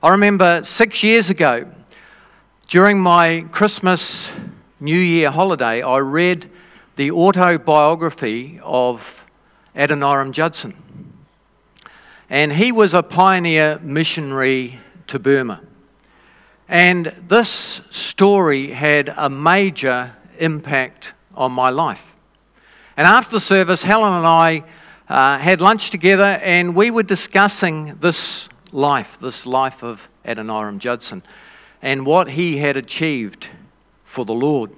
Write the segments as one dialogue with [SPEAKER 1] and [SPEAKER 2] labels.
[SPEAKER 1] I remember six years ago, during my Christmas New Year holiday, I read the autobiography of Adoniram Judson. And he was a pioneer missionary to Burma. And this story had a major impact on my life. And after the service, Helen and I uh, had lunch together and we were discussing this life, this life of Adoniram Judson, and what he had achieved for the Lord.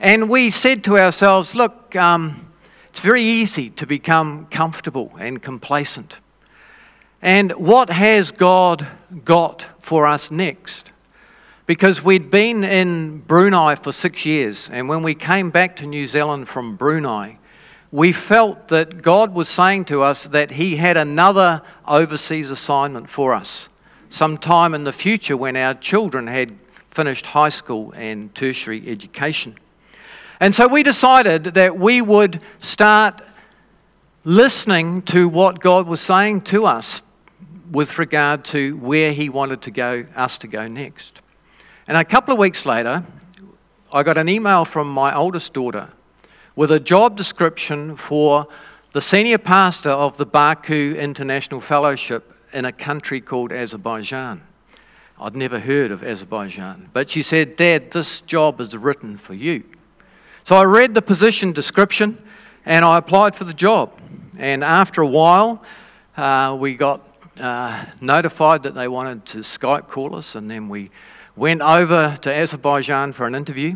[SPEAKER 1] And we said to ourselves, look, um, it's very easy to become comfortable and complacent. And what has God got for us next? Because we'd been in Brunei for six years, and when we came back to New Zealand from Brunei, we felt that God was saying to us that He had another overseas assignment for us sometime in the future when our children had finished high school and tertiary education. And so we decided that we would start listening to what God was saying to us with regard to where He wanted to go, us to go next. And a couple of weeks later, I got an email from my oldest daughter with a job description for the senior pastor of the Baku International Fellowship in a country called Azerbaijan. I'd never heard of Azerbaijan. But she said, Dad, this job is written for you. So I read the position description and I applied for the job. And after a while, uh, we got uh, notified that they wanted to Skype call us, and then we went over to Azerbaijan for an interview.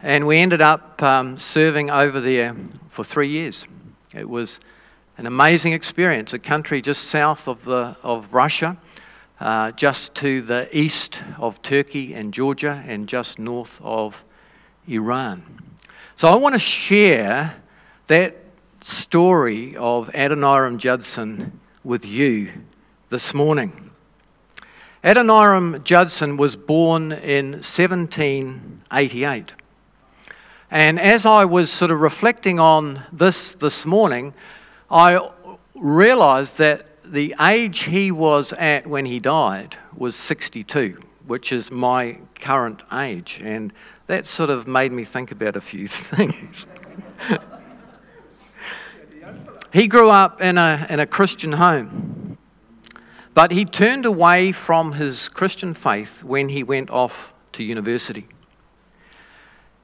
[SPEAKER 1] And we ended up um, serving over there for three years. It was an amazing experience, a country just south of, the, of Russia, uh, just to the east of Turkey and Georgia, and just north of Iran. So I want to share that story of Adoniram Judson with you this morning. Adoniram Judson was born in 1788. And as I was sort of reflecting on this this morning, I realized that the age he was at when he died was 62, which is my current age. And that sort of made me think about a few things. he grew up in a, in a Christian home, but he turned away from his Christian faith when he went off to university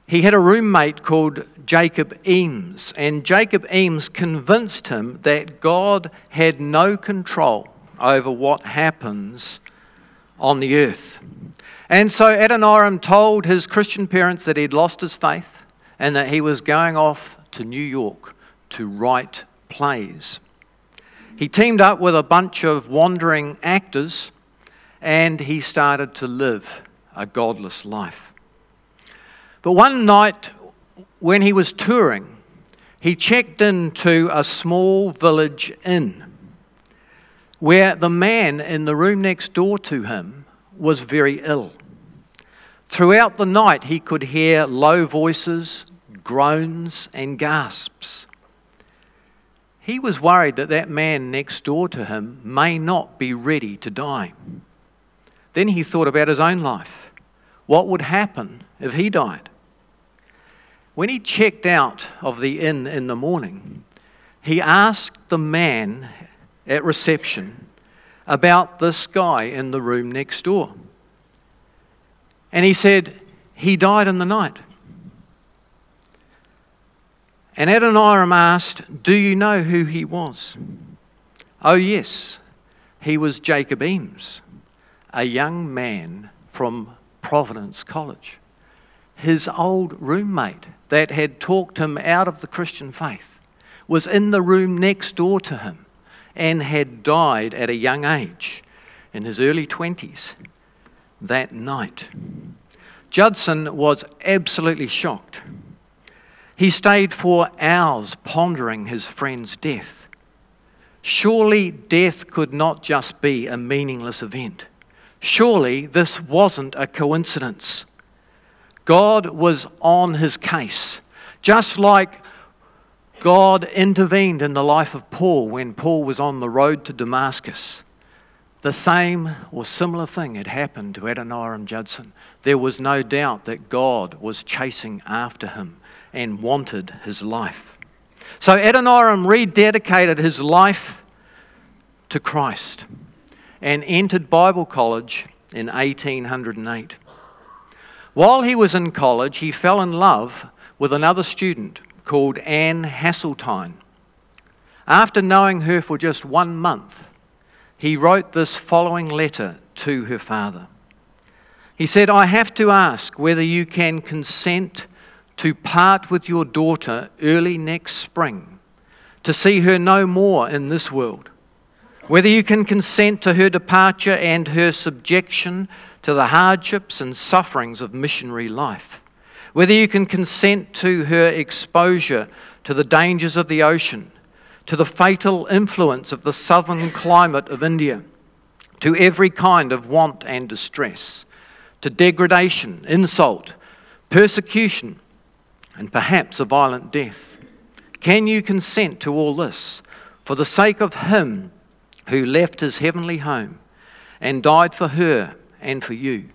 [SPEAKER 1] he had a roommate called Jacob Eames, and Jacob Eames convinced him that God had no control over what happens on the earth. And so Adoniram told his Christian parents that he'd lost his faith and that he was going off to New York to write plays. He teamed up with a bunch of wandering actors and he started to live a godless life. But one night when he was touring, he checked into a small village inn where the man in the room next door to him was very ill. Throughout the night, he could hear low voices, groans, and gasps. He was worried that that man next door to him may not be ready to die. Then he thought about his own life. What would happen if he died? When he checked out of the inn in the morning, he asked the man at reception about this guy in the room next door. And he said, He died in the night. And Adoniram asked, Do you know who he was? Oh, yes, he was Jacob Eames, a young man from Providence College, his old roommate that had talked him out of the Christian faith was in the room next door to him and had died at a young age, in his early 20s, that night. Judson was absolutely shocked. He stayed for hours pondering his friend's death. Surely death could not just be a meaningless event. Surely this wasn't a coincidence. God was on his case. Just like God intervened in the life of Paul when Paul was on the road to Damascus. The same or similar thing had happened to Adoniram Judson. There was no doubt that God was chasing after him and wanted his life. So Adoniram rededicated his life to Christ and entered Bible college in 1808. While he was in college, he fell in love with another student called Anne Hasseltine. After knowing her for just one month, he wrote this following letter to her father. He said, I have to ask whether you can consent to part with your daughter early next spring, to see her no more in this world. Whether you can consent to her departure and her subjection to the hardships and sufferings of missionary life. Whether you can consent to her exposure to the dangers of the ocean to the fatal influence of the southern climate of India, to every kind of want and distress, to degradation, insult, persecution, and perhaps a violent death. Can you consent to all this for the sake of Him who left His heavenly home and died for her and for you?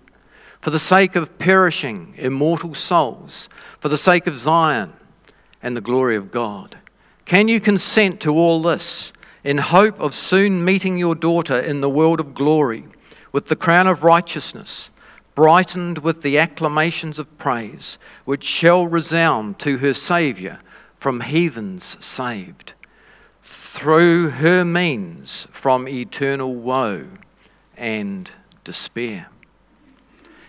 [SPEAKER 1] For the sake of perishing, immortal souls, for the sake of Zion and the glory of God. Can you consent to all this in hope of soon meeting your daughter in the world of glory with the crown of righteousness, brightened with the acclamations of praise, which shall resound to her Saviour from heathens saved, through her means from eternal woe and despair?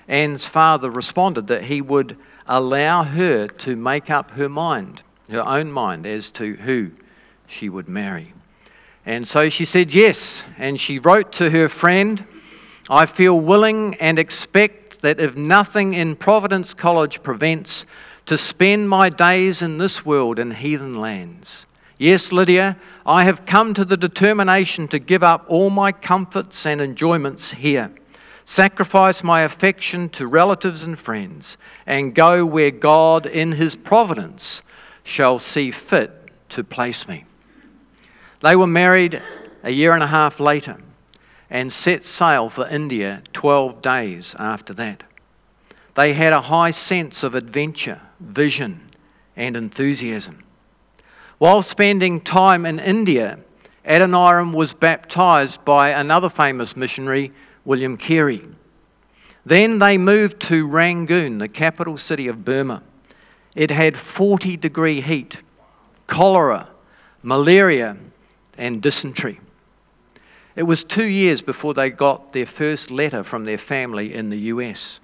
[SPEAKER 1] Anne's father responded that he would allow her to make up her mind her own mind as to who she would marry. And so she said yes, and she wrote to her friend, I feel willing and expect that if nothing in Providence College prevents, to spend my days in this world in heathen lands. Yes, Lydia, I have come to the determination to give up all my comforts and enjoyments here, sacrifice my affection to relatives and friends, and go where God, in His providence, shall see fit to place me. They were married a year and a half later and set sail for India 12 days after that. They had a high sense of adventure, vision, and enthusiasm. While spending time in India, Adoniram was baptized by another famous missionary, William Carey. Then they moved to Rangoon, the capital city of Burma. It had 40 degree heat, cholera, malaria, and dysentery. It was two years before they got their first letter from their family in the US.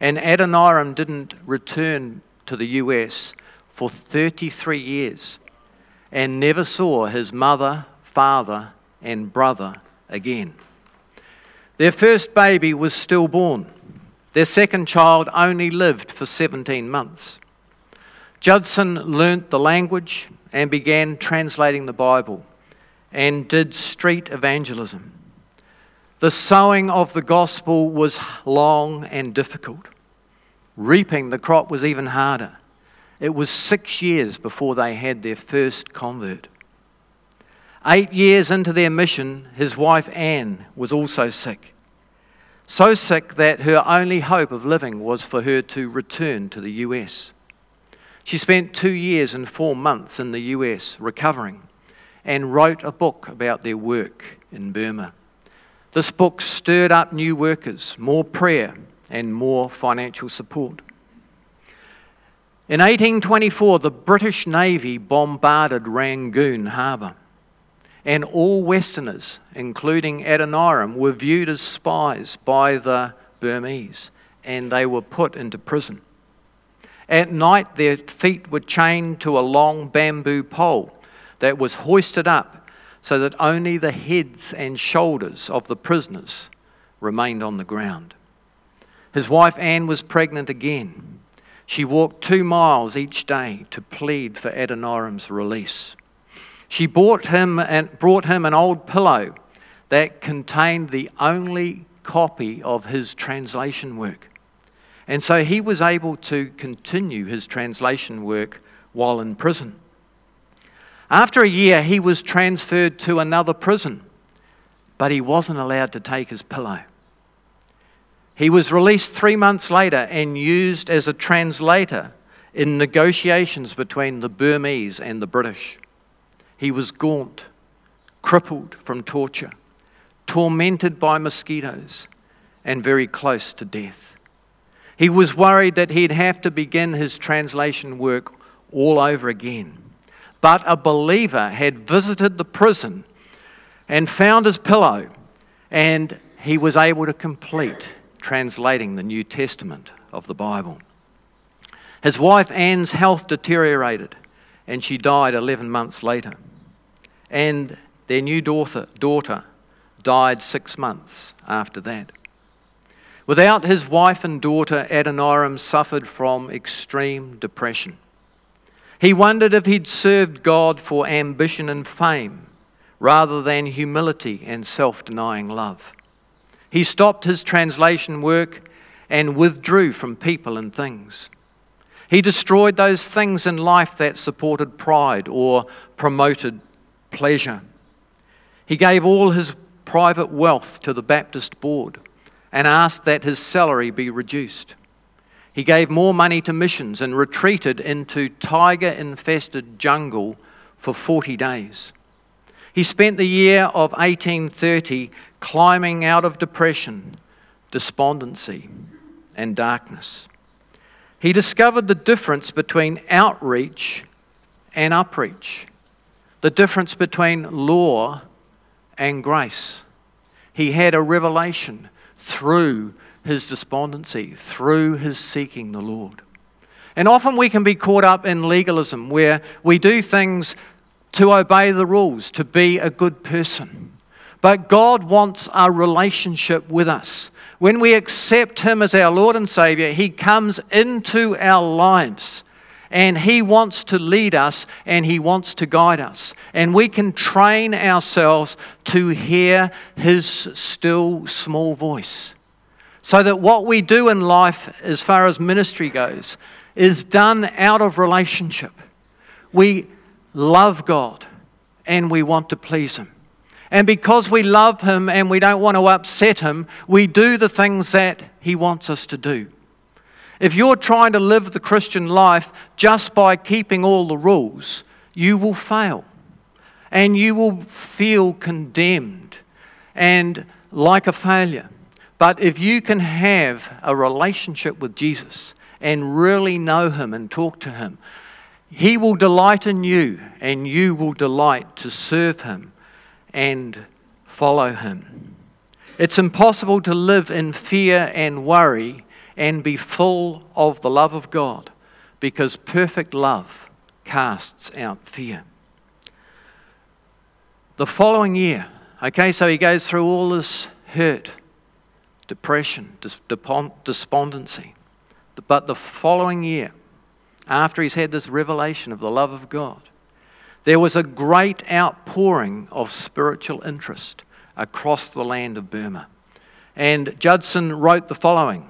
[SPEAKER 1] And Adoniram didn't return to the US for 33 years and never saw his mother, father, and brother again. Their first baby was stillborn. Their second child only lived for 17 months. Judson learnt the language and began translating the Bible and did street evangelism. The sowing of the gospel was long and difficult. Reaping the crop was even harder. It was six years before they had their first convert. Eight years into their mission, his wife Anne was also sick. So sick that her only hope of living was for her to return to the US. She spent two years and four months in the US recovering and wrote a book about their work in Burma. This book stirred up new workers, more prayer, and more financial support. In 1824, the British Navy bombarded Rangoon harbour, and all Westerners, including Adoniram, were viewed as spies by the Burmese, and they were put into prison. At night, their feet were chained to a long bamboo pole that was hoisted up so that only the heads and shoulders of the prisoners remained on the ground. His wife Anne was pregnant again. She walked two miles each day to plead for Adoniram's release. She bought him and brought him an old pillow that contained the only copy of his translation work. And so he was able to continue his translation work while in prison. After a year, he was transferred to another prison, but he wasn't allowed to take his pillow. He was released three months later and used as a translator in negotiations between the Burmese and the British. He was gaunt, crippled from torture, tormented by mosquitoes, and very close to death. He was worried that he'd have to begin his translation work all over again. But a believer had visited the prison and found his pillow, and he was able to complete translating the New Testament of the Bible. His wife Anne's health deteriorated, and she died 11 months later. And their new daughter, daughter died six months after that. Without his wife and daughter, Adoniram suffered from extreme depression. He wondered if he'd served God for ambition and fame rather than humility and self denying love. He stopped his translation work and withdrew from people and things. He destroyed those things in life that supported pride or promoted pleasure. He gave all his private wealth to the Baptist board and asked that his salary be reduced. He gave more money to missions and retreated into tiger infested jungle for 40 days. He spent the year of 1830 climbing out of depression, despondency, and darkness. He discovered the difference between outreach and upreach, the difference between law and grace. He had a revelation through his despondency, through his seeking the Lord. And often we can be caught up in legalism where we do things to obey the rules, to be a good person. But God wants a relationship with us. When we accept Him as our Lord and Savior, He comes into our lives and He wants to lead us and He wants to guide us. And we can train ourselves to hear His still small voice. So that what we do in life, as far as ministry goes, is done out of relationship. We love God and we want to please Him. And because we love Him and we don't want to upset Him, we do the things that He wants us to do. If you're trying to live the Christian life just by keeping all the rules, you will fail. And you will feel condemned and like a failure. But if you can have a relationship with Jesus and really know Him and talk to Him, He will delight in you and you will delight to serve Him and follow Him. It's impossible to live in fear and worry and be full of the love of God because perfect love casts out fear. The following year, okay, so he goes through all this hurt, depression, despondency. But the following year, after he's had this revelation of the love of God, there was a great outpouring of spiritual interest across the land of Burma. And Judson wrote the following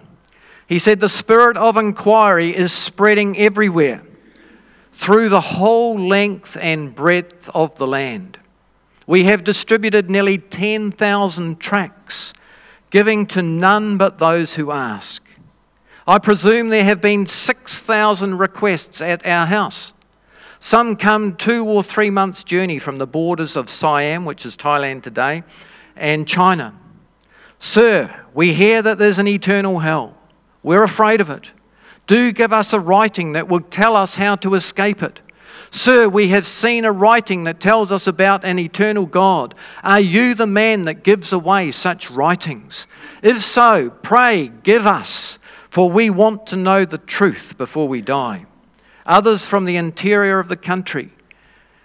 [SPEAKER 1] he said, The spirit of inquiry is spreading everywhere through the whole length and breadth of the land. We have distributed nearly 10,000 tracts, giving to none but those who ask. I presume there have been 6,000 requests at our house. Some come two or three months' journey from the borders of Siam, which is Thailand today, and China. Sir, we hear that there's an eternal hell. We're afraid of it. Do give us a writing that will tell us how to escape it. Sir, we have seen a writing that tells us about an eternal God. Are you the man that gives away such writings? If so, pray, give us, for we want to know the truth before we die. Others from the interior of the country,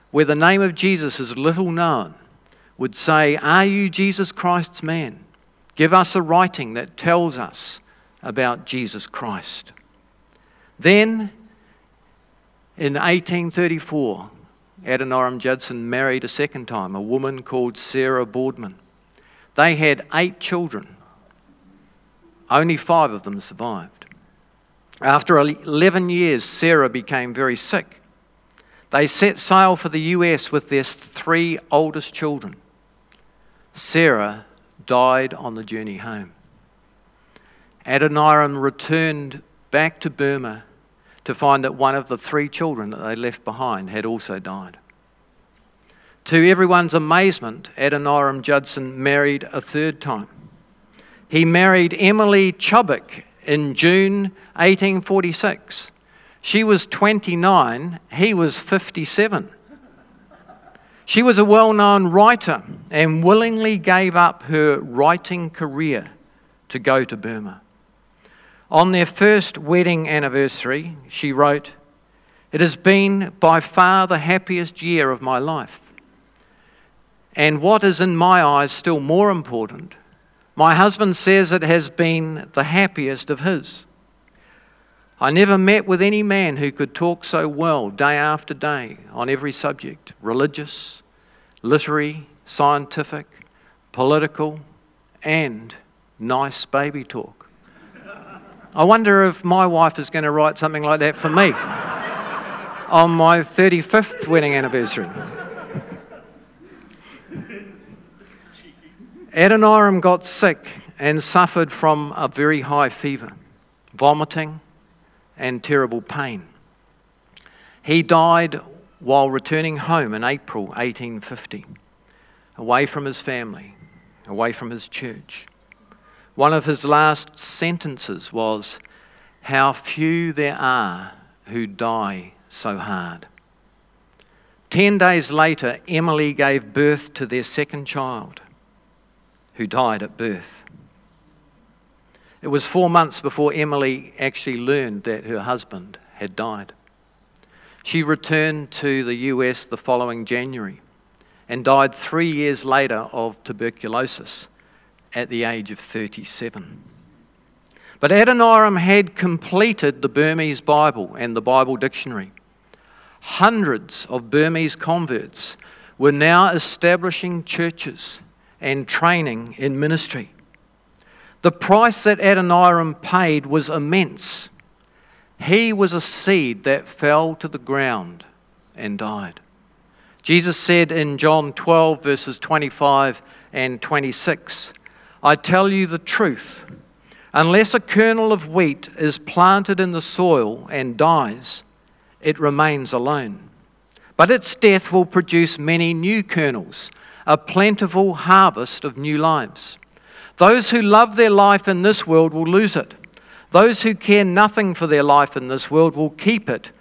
[SPEAKER 1] where the name of Jesus is little known, would say, Are you Jesus Christ's man? Give us a writing that tells us about Jesus Christ. Then, in 1834, Adoniram Judson married a second time, a woman called Sarah Boardman. They had eight children. Only five of them survived. After 11 years, Sarah became very sick. They set sail for the US with their three oldest children. Sarah died on the journey home. Adoniram returned back to Burma to find that one of the three children that they left behind had also died. To everyone's amazement, Adoniram Judson married a third time. He married Emily Chubbuck in June 1846. She was 29, he was 57. She was a well known writer and willingly gave up her writing career to go to Burma. On their first wedding anniversary, she wrote, It has been by far the happiest year of my life. And what is in my eyes still more important, my husband says it has been the happiest of his. I never met with any man who could talk so well day after day on every subject religious, literary, scientific, political, and nice baby talk. I wonder if my wife is going to write something like that for me on my 35th wedding anniversary. Adoniram got sick and suffered from a very high fever, vomiting, and terrible pain. He died while returning home in April 1850, away from his family, away from his church. One of his last sentences was, How few there are who die so hard. Ten days later, Emily gave birth to their second child, who died at birth. It was four months before Emily actually learned that her husband had died. She returned to the US the following January and died three years later of tuberculosis at the age of 37. But Adoniram had completed the Burmese Bible and the Bible dictionary. Hundreds of Burmese converts were now establishing churches and training in ministry. The price that Adoniram paid was immense. He was a seed that fell to the ground and died. Jesus said in John 12, verses 25 and 26, I tell you the truth. Unless a kernel of wheat is planted in the soil and dies, it remains alone. But its death will produce many new kernels, a plentiful harvest of new lives. Those who love their life in this world will lose it. Those who care nothing for their life in this world will keep it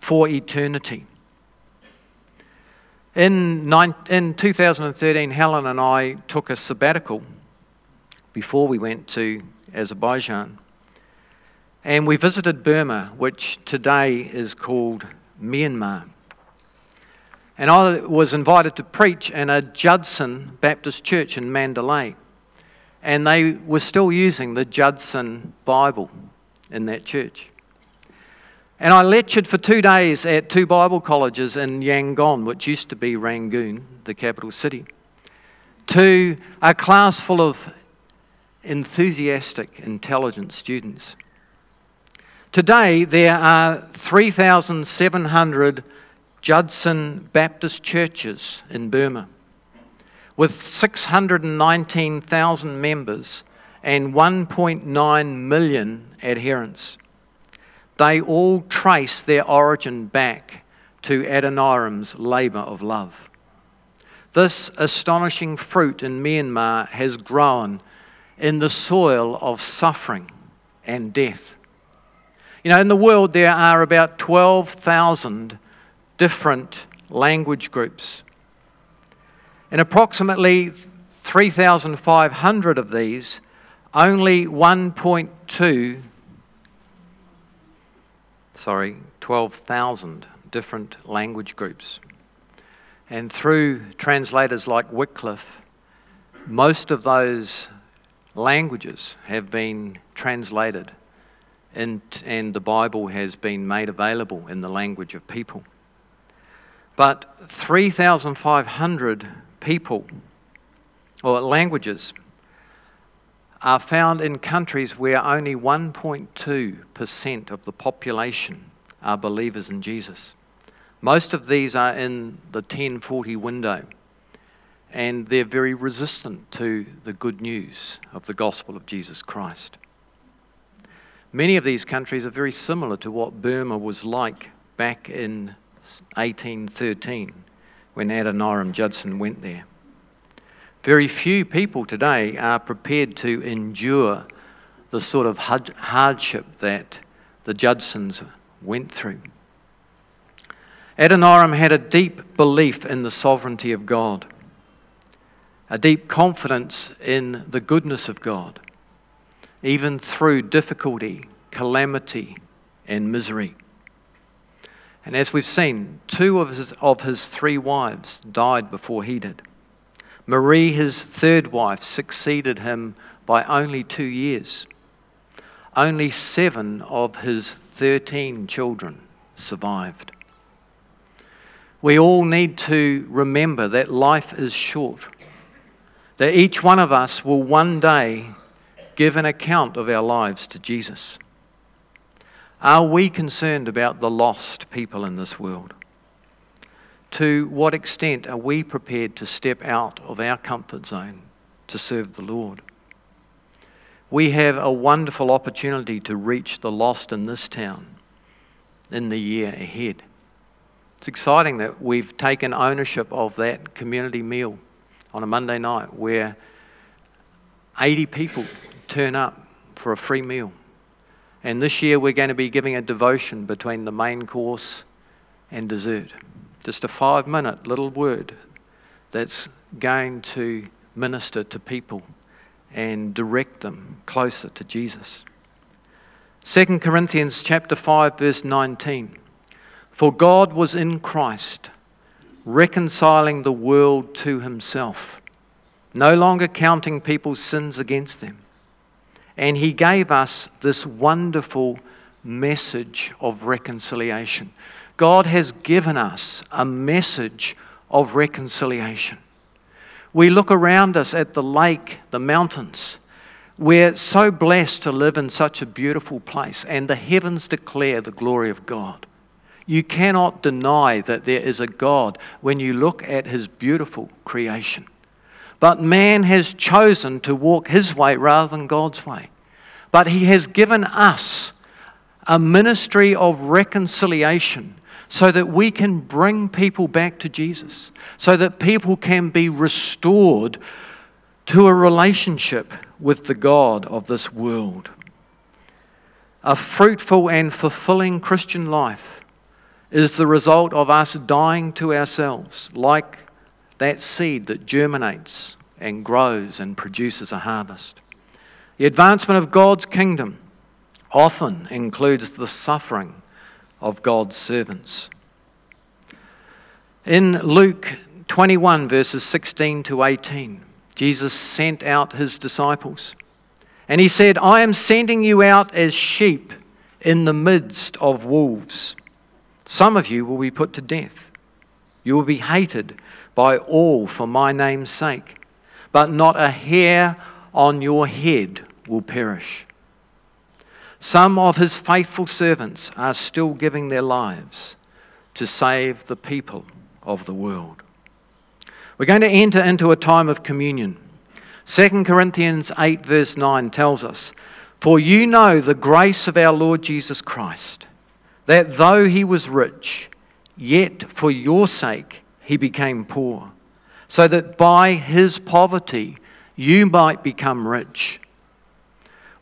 [SPEAKER 1] for eternity. In, in 2013, Helen and I took a sabbatical before we went to Azerbaijan. And we visited Burma, which today is called Myanmar. And I was invited to preach in a Judson Baptist church in Mandalay. And they were still using the Judson Bible in that church. And I lectured for two days at two Bible colleges in Yangon, which used to be Rangoon, the capital city, to a class full of enthusiastic, intelligent students. Today, there are 3,700 Judson Baptist churches in Burma with 619,000 members and 1.9 million adherents. They all trace their origin back to Adoniram's labour of love. This astonishing fruit in Myanmar has grown in the soil of suffering and death. You know, in the world there are about 12,000 different language groups. In approximately 3,500 of these, only 1.2, sorry, 12,000 different language groups. And through translators like Wycliffe, most of those languages have been translated and, and the Bible has been made available in the language of people. But 3,500 people or languages are found in countries where only 1.2% of the population are believers in Jesus. Most of these are in the 1040 window and they're very resistant to the good news of the gospel of Jesus Christ. Many of these countries are very similar to what Burma was like back in 1813 when Adoniram Judson went there. Very few people today are prepared to endure the sort of hardship that the Judsons went through. Adoniram had a deep belief in the sovereignty of God, a deep confidence in the goodness of God, even through difficulty, calamity, and misery. And as we've seen, two of his, of his three wives died before he did. Marie, his third wife, succeeded him by only two years. Only seven of his 13 children survived. We all need to remember that life is short, that each one of us will one day give an account of our lives to Jesus. Are we concerned about the lost people in this world? To what extent are we prepared to step out of our comfort zone to serve the Lord? We have a wonderful opportunity to reach the lost in this town in the year ahead. It's exciting that we've taken ownership of that community meal on a Monday night where 80 people turn up for a free meal. And this year we're going to be giving a devotion between the main course and dessert. Just a five minute little word that's going to minister to people and direct them closer to Jesus. 2 Corinthians chapter 5 verse 19 For God was in Christ reconciling the world to himself no longer counting people's sins against them and he gave us this wonderful message of reconciliation. God has given us a message of reconciliation. We look around us at the lake, the mountains. We're so blessed to live in such a beautiful place, and the heavens declare the glory of God. You cannot deny that there is a God when you look at his beautiful creation. But man has chosen to walk his way rather than God's way. But he has given us a ministry of reconciliation so that we can bring people back to Jesus, so that people can be restored to a relationship with the God of this world. A fruitful and fulfilling Christian life is the result of us dying to ourselves, like that seed that germinates and grows and produces a harvest. The advancement of God's kingdom often includes the suffering of God's servants. In Luke 21, verses 16 to 18, Jesus sent out his disciples. And he said, I am sending you out as sheep in the midst of wolves. Some of you will be put to death. You will be hated by all for my name's sake, but not a hair on your head will perish. Some of his faithful servants are still giving their lives to save the people of the world. We're going to enter into a time of communion. 2 Corinthians 8, verse 9 tells us, For you know the grace of our Lord Jesus Christ, that though he was rich, yet for your sake he became poor, so that by his poverty you might become rich.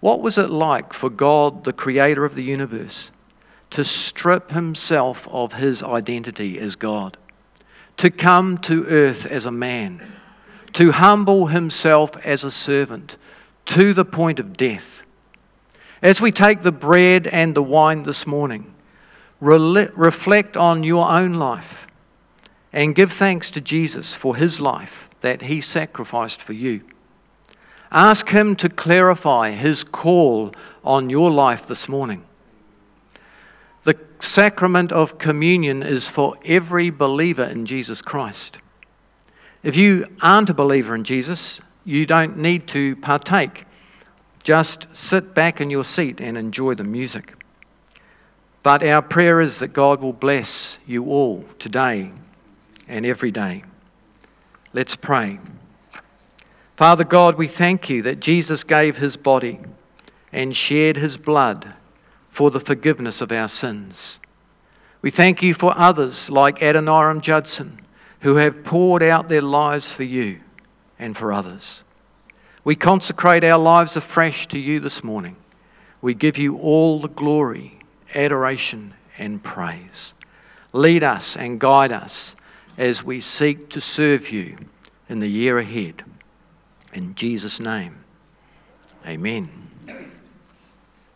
[SPEAKER 1] What was it like for God, the creator of the universe, to strip himself of his identity as God, to come to earth as a man, to humble himself as a servant to the point of death? As we take the bread and the wine this morning, reflect on your own life and give thanks to Jesus for his life that he sacrificed for you. Ask him to clarify his call on your life this morning. The sacrament of communion is for every believer in Jesus Christ. If you aren't a believer in Jesus, you don't need to partake. Just sit back in your seat and enjoy the music. But our prayer is that God will bless you all today and every day. Let's pray. Father God, we thank you that Jesus gave his body and shared his blood for the forgiveness of our sins. We thank you for others like Adoniram Judson who have poured out their lives for you and for others. We consecrate our lives afresh to you this morning. We give you all the glory, adoration, and praise. Lead us and guide us as we seek to serve you in the year ahead. In Jesus' name, amen.